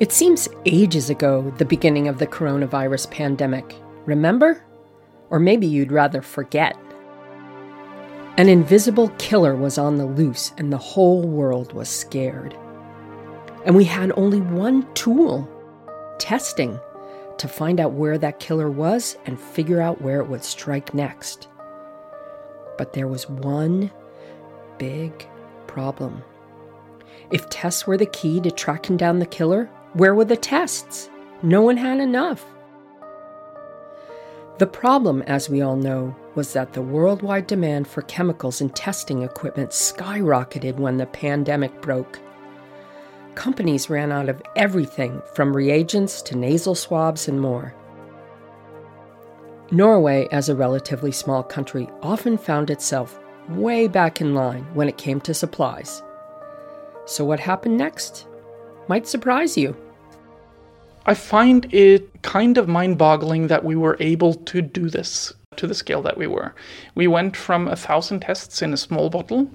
It seems ages ago, the beginning of the coronavirus pandemic. Remember? Or maybe you'd rather forget. An invisible killer was on the loose, and the whole world was scared. And we had only one tool testing to find out where that killer was and figure out where it would strike next. But there was one big problem. If tests were the key to tracking down the killer, where were the tests? No one had enough. The problem, as we all know, was that the worldwide demand for chemicals and testing equipment skyrocketed when the pandemic broke. Companies ran out of everything from reagents to nasal swabs and more. Norway, as a relatively small country, often found itself way back in line when it came to supplies. So, what happened next? might surprise you. I find it kind of mind boggling that we were able to do this to the scale that we were. We went from a thousand tests in a small bottle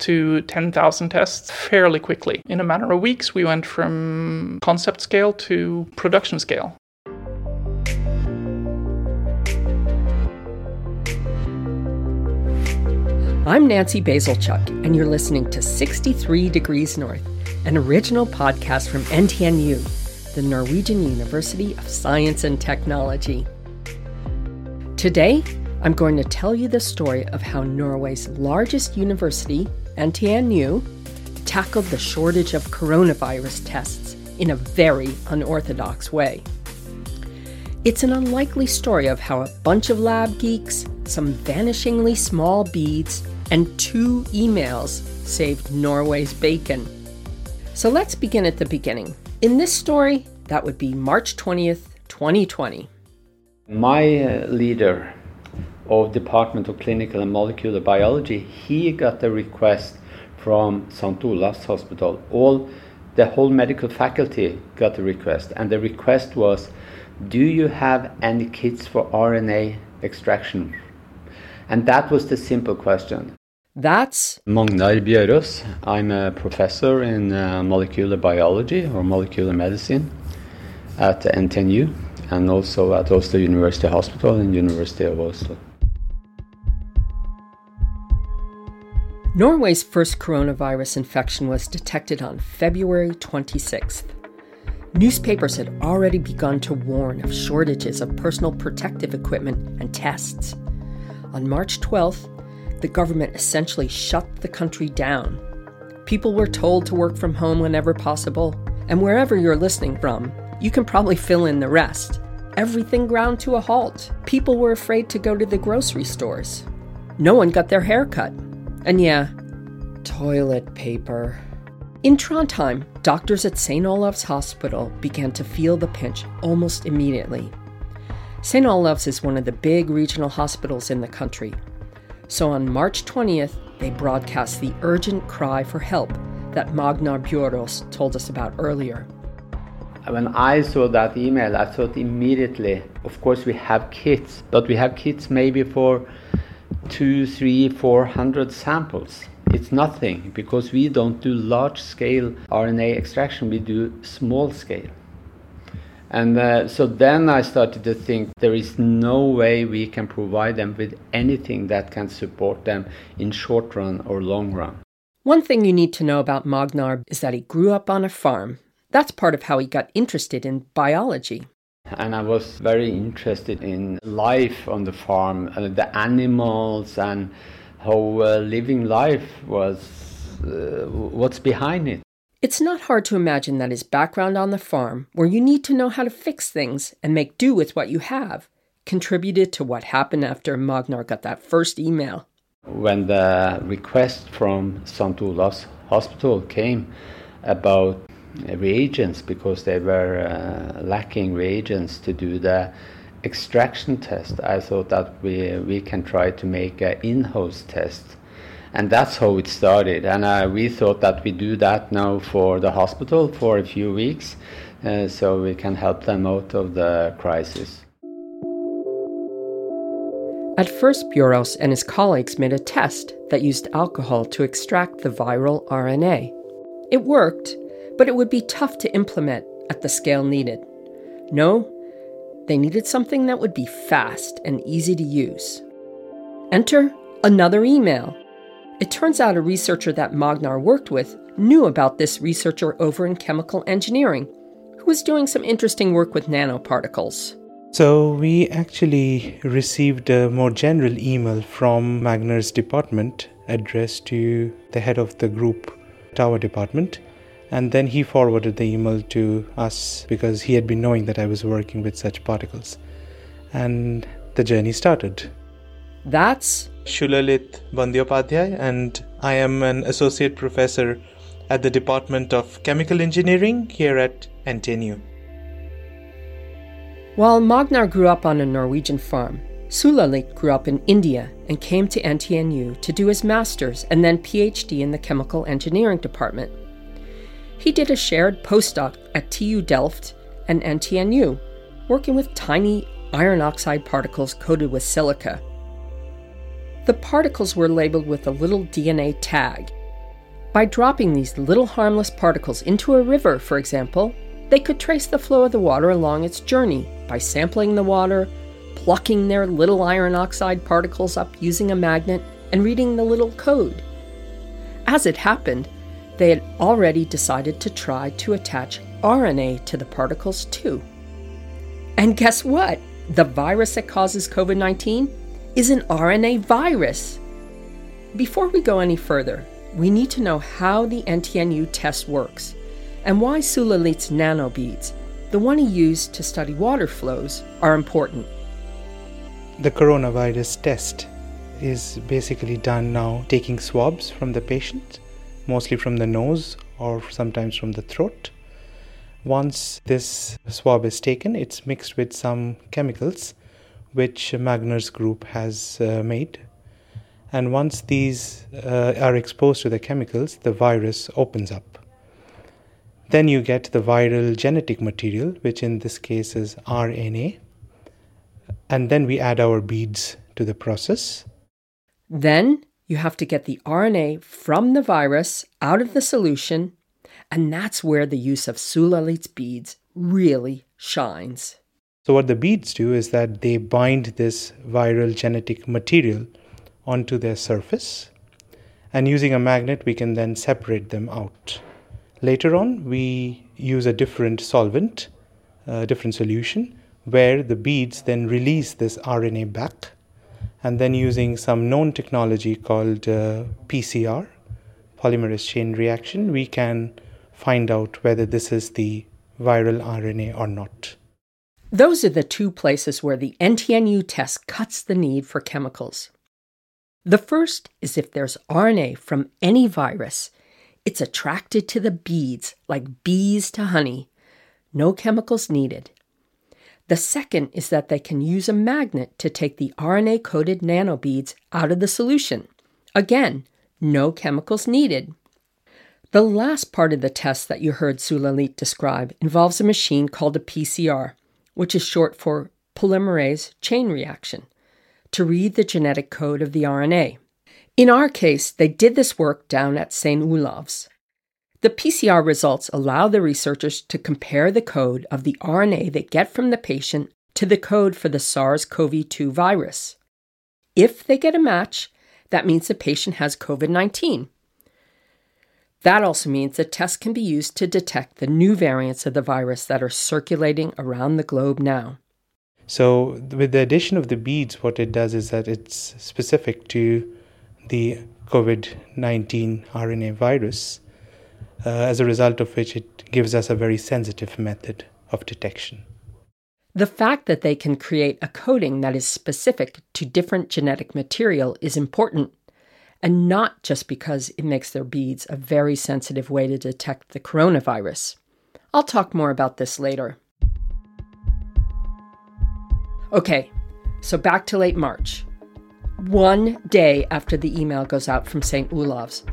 to 10,000 tests fairly quickly. In a matter of weeks, we went from concept scale to production scale. I'm Nancy Bazilchuk, and you're listening to 63 Degrees North an original podcast from NTNU, the Norwegian University of Science and Technology. Today, I'm going to tell you the story of how Norway's largest university, NTNU, tackled the shortage of coronavirus tests in a very unorthodox way. It's an unlikely story of how a bunch of lab geeks, some vanishingly small beads, and two emails saved Norway's bacon. So let's begin at the beginning. In this story, that would be March 20th, 2020. My uh, leader of Department of Clinical and Molecular Biology, he got a request from St. Olav's Hospital. All the whole medical faculty got a request, and the request was, "Do you have any kits for RNA extraction?" And that was the simple question. That's Magnar Bjørås. I'm a professor in uh, molecular biology or molecular medicine at NTNU and also at Oslo University Hospital and University of Oslo. Norway's first coronavirus infection was detected on February 26th. Newspapers had already begun to warn of shortages of personal protective equipment and tests. On March 12th, the government essentially shut the country down. People were told to work from home whenever possible, and wherever you're listening from, you can probably fill in the rest. Everything ground to a halt. People were afraid to go to the grocery stores. No one got their hair cut. And yeah, toilet paper. In Trondheim, doctors at St. Olav's Hospital began to feel the pinch almost immediately. St. Olav's is one of the big regional hospitals in the country, so on March 20th, they broadcast the urgent cry for help that Magnar Bjørås told us about earlier. When I saw that email, I thought immediately, of course, we have kits, but we have kits maybe for two, three, four hundred samples. It's nothing because we don't do large scale RNA extraction, we do small scale. And uh, so then I started to think there is no way we can provide them with anything that can support them in short run or long run. One thing you need to know about Magnar is that he grew up on a farm. That's part of how he got interested in biology. And I was very interested in life on the farm, uh, the animals, and how uh, living life was, uh, what's behind it. It's not hard to imagine that his background on the farm, where you need to know how to fix things and make do with what you have, contributed to what happened after Magnar got that first email. When the request from St. Hospital came about reagents, because they were uh, lacking reagents to do the extraction test, I thought that we, we can try to make an in house test and that's how it started. And uh, we thought that we do that now for the hospital for a few weeks, uh, so we can help them out of the crisis. At first, Bjørås and his colleagues made a test that used alcohol to extract the viral RNA. It worked, but it would be tough to implement at the scale needed. No, they needed something that would be fast and easy to use. Enter another email. It turns out a researcher that Magnar worked with knew about this researcher over in chemical engineering who was doing some interesting work with nanoparticles. So, we actually received a more general email from Magnar's department addressed to the head of the group tower department. And then he forwarded the email to us because he had been knowing that I was working with such particles. And the journey started. That's Sulalit Bandyopadhyay, and I am an associate professor at the Department of Chemical Engineering here at NTNU. While Magnar grew up on a Norwegian farm, Sulalit grew up in India and came to NTNU to do his master's and then PhD in the chemical engineering department. He did a shared postdoc at TU Delft and NTNU, working with tiny iron oxide particles coated with silica. The particles were labeled with a little DNA tag. By dropping these little harmless particles into a river, for example, they could trace the flow of the water along its journey by sampling the water, plucking their little iron oxide particles up using a magnet, and reading the little code. As it happened, they had already decided to try to attach RNA to the particles too. And guess what? The virus that causes COVID 19 is an RNA virus. Before we go any further, we need to know how the NTNU test works and why Sulalit's nanobeads, the one he used to study water flows, are important. The coronavirus test is basically done now taking swabs from the patient, mostly from the nose or sometimes from the throat. Once this swab is taken, it's mixed with some chemicals which Magnar's group has uh, made. And once these uh, are exposed to the chemicals, the virus opens up. Then you get the viral genetic material, which in this case is RNA. And then we add our beads to the process. Then you have to get the RNA from the virus out of the solution, and that's where the use of Sulalit's beads really shines. So, what the beads do is that they bind this viral genetic material onto their surface, and using a magnet, we can then separate them out. Later on, we use a different solvent, a different solution, where the beads then release this RNA back. And then, using some known technology called uh, PCR, polymerase chain reaction, we can find out whether this is the viral RNA or not. Those are the two places where the NTNU test cuts the need for chemicals. The first is if there's RNA from any virus it's attracted to the beads like bees to honey. No chemicals needed. The second is that they can use a magnet to take the RNA coated nanobeads out of the solution. Again, no chemicals needed. The last part of the test that you heard Sulalit describe involves a machine called a PCR, which is short for polymerase chain reaction, to read the genetic code of the RNA. In our case, they did this work down at St. Olav's. The PCR results allow the researchers to compare the code of the RNA they get from the patient to the code for the SARS CoV 2 virus. If they get a match, that means the patient has COVID 19. That also means the test can be used to detect the new variants of the virus that are circulating around the globe now. So, with the addition of the beads, what it does is that it's specific to the COVID 19 RNA virus, uh, as a result of which it gives us a very sensitive method of detection. The fact that they can create a coating that is specific to different genetic material is important, and not just because it makes their beads a very sensitive way to detect the coronavirus. I'll talk more about this later. Okay, so back to late March. One day after the email goes out from St. Olav's,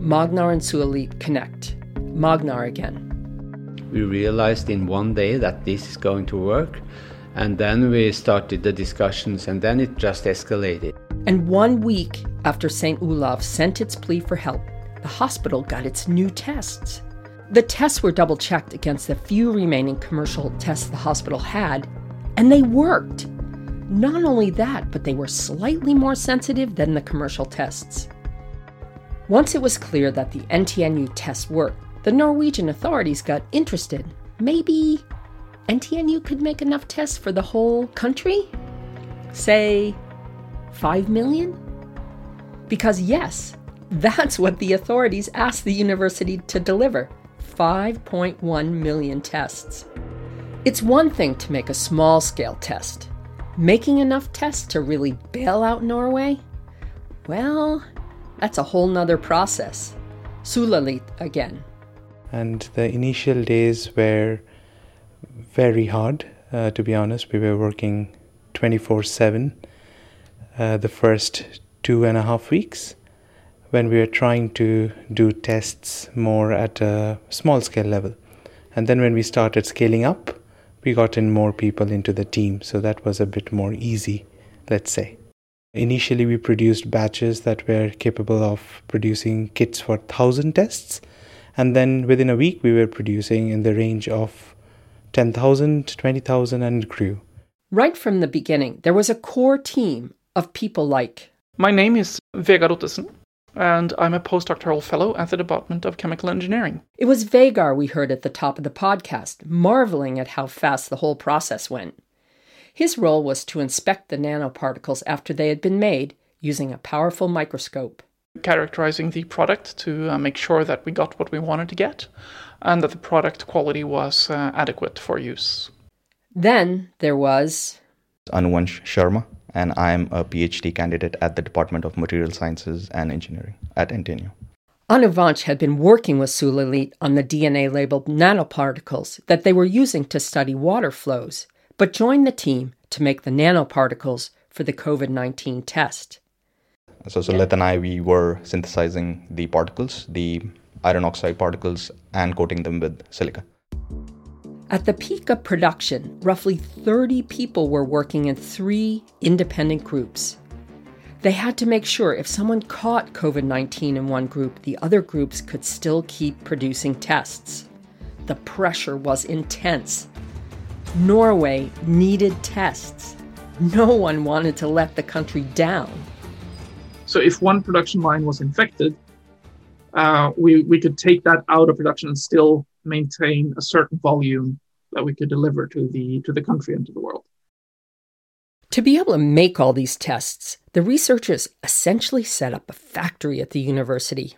Magnar and Sulalit connect. Magnar again. We realized in one day that this is going to work, and then we started the discussions, and then it just escalated. And one week after St. Olav sent its plea for help, the hospital got its new tests. The tests were double checked against the few remaining commercial tests the hospital had, and they worked. Not only that, but they were slightly more sensitive than the commercial tests. Once it was clear that the NTNU test worked, the Norwegian authorities got interested. Maybe NTNU could make enough tests for the whole country? Say, 5 million? Because, yes, that's what the authorities asked the university to deliver 5.1 million tests. It's one thing to make a small scale test. Making enough tests to really bail out Norway? Well, that's a whole nother process. Sulalit again. And the initial days were very hard, uh, to be honest. We were working 24 7 uh, the first two and a half weeks when we were trying to do tests more at a small scale level. And then when we started scaling up, we got in more people into the team, so that was a bit more easy, let's say. Initially, we produced batches that were capable of producing kits for 1,000 tests, and then within a week, we were producing in the range of 10,000, 20,000, and it grew. Right from the beginning, there was a core team of people like. My name is Vegard Ottesen and I'm a postdoctoral fellow at the Department of Chemical Engineering. It was Vegard we heard at the top of the podcast, marveling at how fast the whole process went. His role was to inspect the nanoparticles after they had been made using a powerful microscope. Characterizing the product to uh, make sure that we got what we wanted to get and that the product quality was uh, adequate for use. Then there was. Anuvansh Sharma, and I'm a PhD candidate at the Department of Material Sciences and Engineering at NTNU. Anuvansh had been working with Sulalit on the DNA labeled nanoparticles that they were using to study water flows, but joined the team to make the nanoparticles for the COVID 19 test. So, Sulalit and I, we were synthesizing the particles, the iron oxide particles, and coating them with silica. At the peak of production, roughly 30 people were working in three independent groups. They had to make sure if someone caught COVID 19 in one group, the other groups could still keep producing tests. The pressure was intense. Norway needed tests. No one wanted to let the country down. So, if one production line was infected, uh, we, we could take that out of production and still maintain a certain volume that we could deliver to the to the country and to the world. To be able to make all these tests, the researchers essentially set up a factory at the university.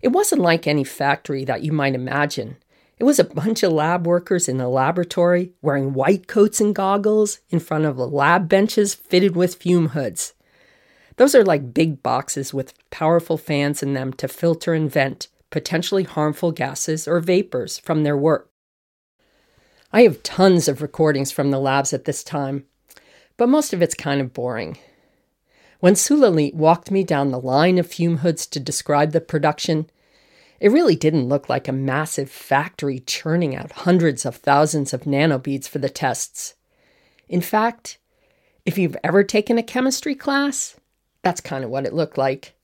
It wasn't like any factory that you might imagine. It was a bunch of lab workers in a laboratory wearing white coats and goggles in front of lab benches fitted with fume hoods. Those are like big boxes with powerful fans in them to filter and vent potentially harmful gases or vapors from their work. I have tons of recordings from the labs at this time, but most of it's kind of boring. When Sulalit walked me down the line of fume hoods to describe the production, it really didn't look like a massive factory churning out hundreds of thousands of nanobeads for the tests. In fact, if you've ever taken a chemistry class, that's kind of what it looked like.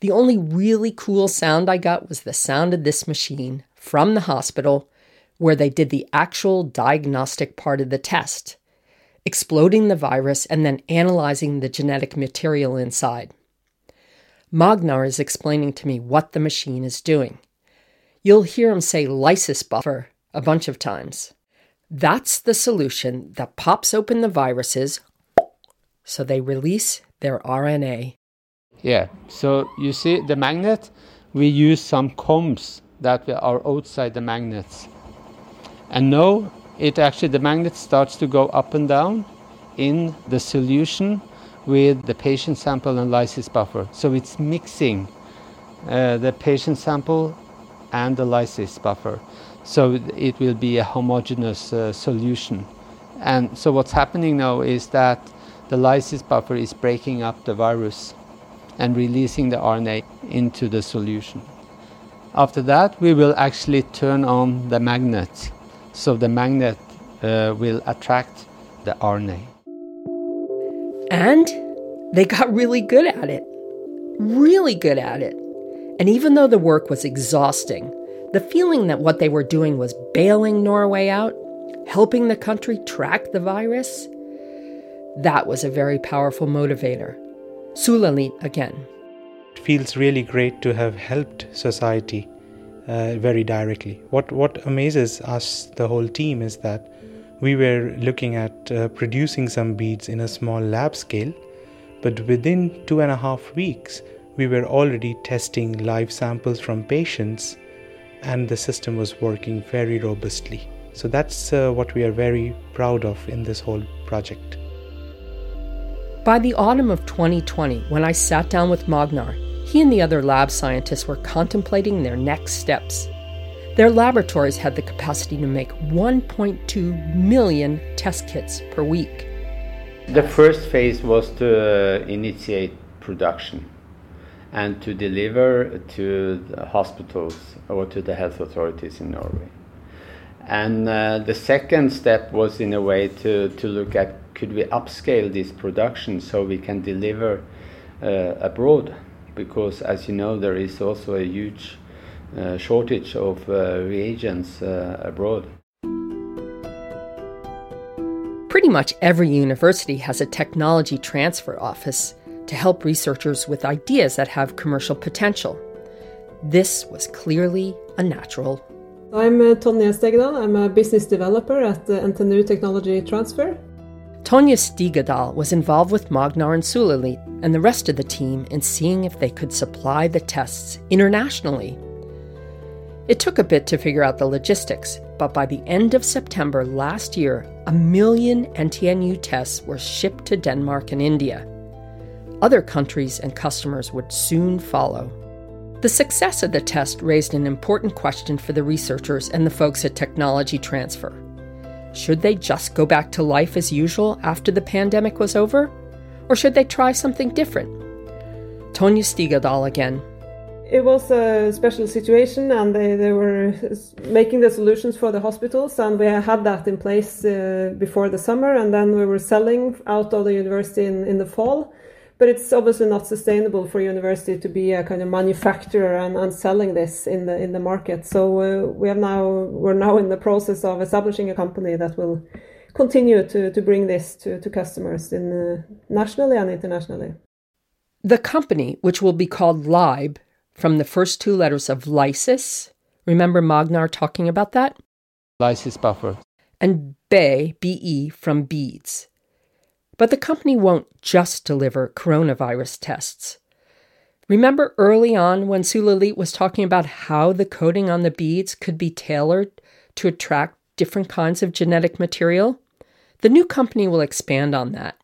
The only really cool sound I got was the sound of this machine from the hospital where they did the actual diagnostic part of the test, exploding the virus and then analyzing the genetic material inside. Magnar is explaining to me what the machine is doing. You'll hear him say lysis buffer a bunch of times. That's the solution that pops open the viruses so they release their RNA. Yeah, so you see the magnet, we use some combs that are outside the magnets. And now it actually the magnet starts to go up and down in the solution with the patient sample and lysis buffer. So it's mixing uh, the patient sample and the lysis buffer. So it will be a homogeneous uh, solution. And so what's happening now is that the lysis buffer is breaking up the virus and releasing the RNA into the solution. After that, we will actually turn on the magnet so the magnet uh, will attract the RNA. And they got really good at it. Really good at it. And even though the work was exhausting, The feeling that what they were doing was bailing Norway out, helping the country track the virus, that was a very powerful motivator. Sulalit again. It feels really great to have helped society uh, very directly. What what amazes us, the whole team, is that we were looking at uh, producing some beads in a small lab scale, but within two and a half weeks, we were already testing live samples from patients, and the system was working very robustly. So that's uh, what we are very proud of in this whole project. By the autumn of 2020, when I sat down with Magnar, he and the other lab scientists were contemplating their next steps. Their laboratories had the capacity to make 1.2 million test kits per week. The first phase was to uh, initiate production and to deliver to the hospitals or to the health authorities in Norway. And uh, the second step was, in a way, to, to look at could we upscale this production so we can deliver uh, abroad? Because, as you know, there is also a huge uh, shortage of uh, reagents uh, abroad. Pretty much every university has a technology transfer office to help researchers with ideas that have commercial potential. This was clearly a natural I'm uh, Tonje Stegedal. I'm a business developer at uh, NTNU Technology Transfer. Tonje Stigedal was involved with Magnar and Sulalit and the rest of the team in seeing if they could supply the tests internationally. It took a bit to figure out the logistics, but by the end of September last year, a million NTNU tests were shipped to Denmark and India. Other countries and customers would soon follow. The success of the test raised an important question for the researchers and the folks at Technology Transfer. Should they just go back to life as usual after the pandemic was over? Or should they try something different? Tonje Stigedal again. It was a special situation, and they, they were making the solutions for the hospitals, and we had that in place uh, before the summer, and then we were selling out of the university in, in the fall but it's obviously not sustainable for university to be a kind of manufacturer and, and selling this in the in the market. So uh, we have now we're now in the process of establishing a company that will continue to, to bring this to, to customers in uh, nationally and internationally. The company, which will be called Lybe, from the first two letters of lysis. Remember Magnar talking about that? Lysis buffer. And Be, BE, from beads. But the company won't just deliver coronavirus tests. Remember early on when Sulalit was talking about how the coating on the beads could be tailored to attract different kinds of genetic material? The new company will expand on that.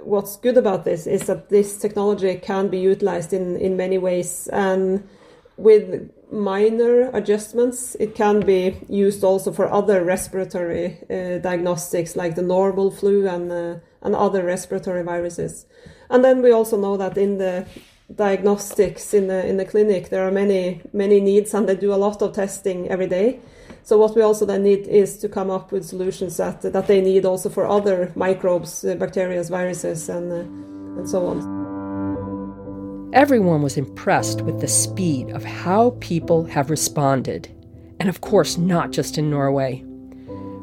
What's good about this is that this technology can be utilized in, in many ways. And with minor adjustments, it can be used also for other respiratory uh, diagnostics like the normal flu and, uh, and other respiratory viruses. And then we also know that in the diagnostics in the in the clinic there are many many needs and they do a lot of testing every day so what we also then need is to come up with solutions that that they need also for other microbes uh, bacteria viruses and uh, and so on Everyone was impressed with the speed of how people have responded. And of course, not just in Norway.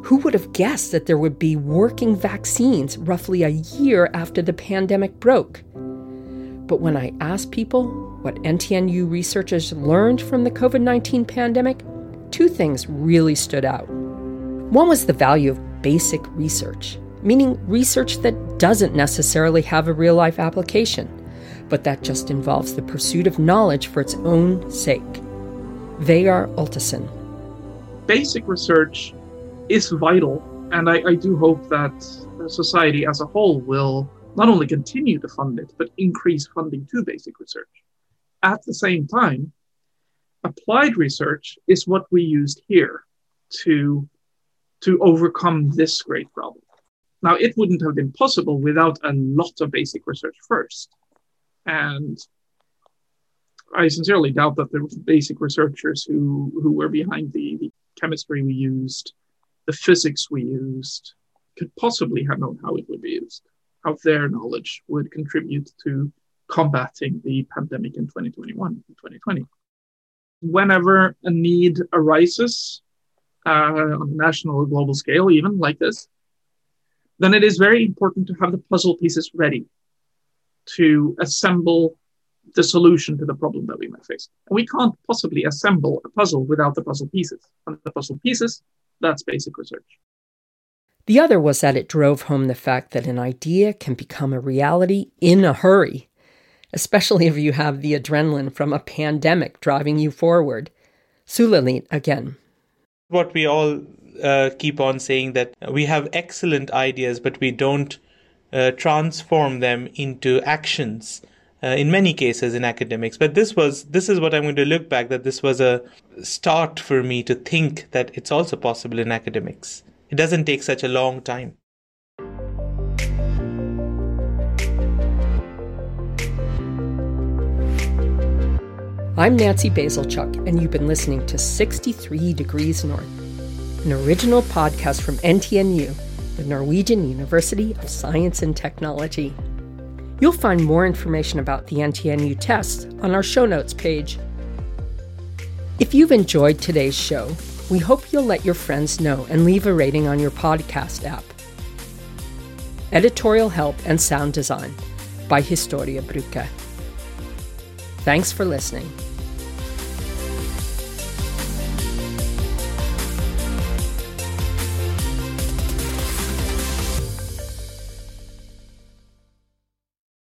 Who would have guessed that there would be working vaccines roughly a year after the pandemic broke? But when I asked people what NTNU researchers learned from the COVID 19 pandemic, two things really stood out. One was the value of basic research, meaning research that doesn't necessarily have a real life application but that just involves the pursuit of knowledge for its own sake. Vegard Ottesen. Basic research is vital, and I, I do hope that society as a whole will not only continue to fund it, but increase funding to basic research. At the same time, applied research is what we used here to, to overcome this great problem. Now, it wouldn't have been possible without a lot of basic research first. And I sincerely doubt that the basic researchers who, who were behind the, the chemistry we used, the physics we used, could possibly have known how it would be used, how their knowledge would contribute to combating the pandemic in 2021 and 2020. whenever a need arises uh, on a national or global scale, even like this, then it is very important to have the puzzle pieces ready to assemble the solution to the problem that we might face. And we can't possibly assemble a puzzle without the puzzle pieces. And the puzzle pieces, that's basic research. The other was that it drove home the fact that an idea can become a reality in a hurry, especially if you have the adrenaline from a pandemic driving you forward. Sulalit again. What we all uh, keep on saying that we have excellent ideas, but we don't uh, transform them into actions. Uh, in many cases in academics. But this was this is what i'm going to look back that this was a start for me to think that it's also possible in academics. It doesn't take such a long time. I'm Nancy Bazilchuk, and you've been listening to 63 Degrees North, an original podcast from NTNU, the Norwegian University of Science and Technology. You'll find more information about the NTNU test on our show notes page. If you've enjoyed today's show, we hope you'll let your friends know and leave a rating on your podcast app. Editorial help and sound design by Historia Bruca. Thanks for listening.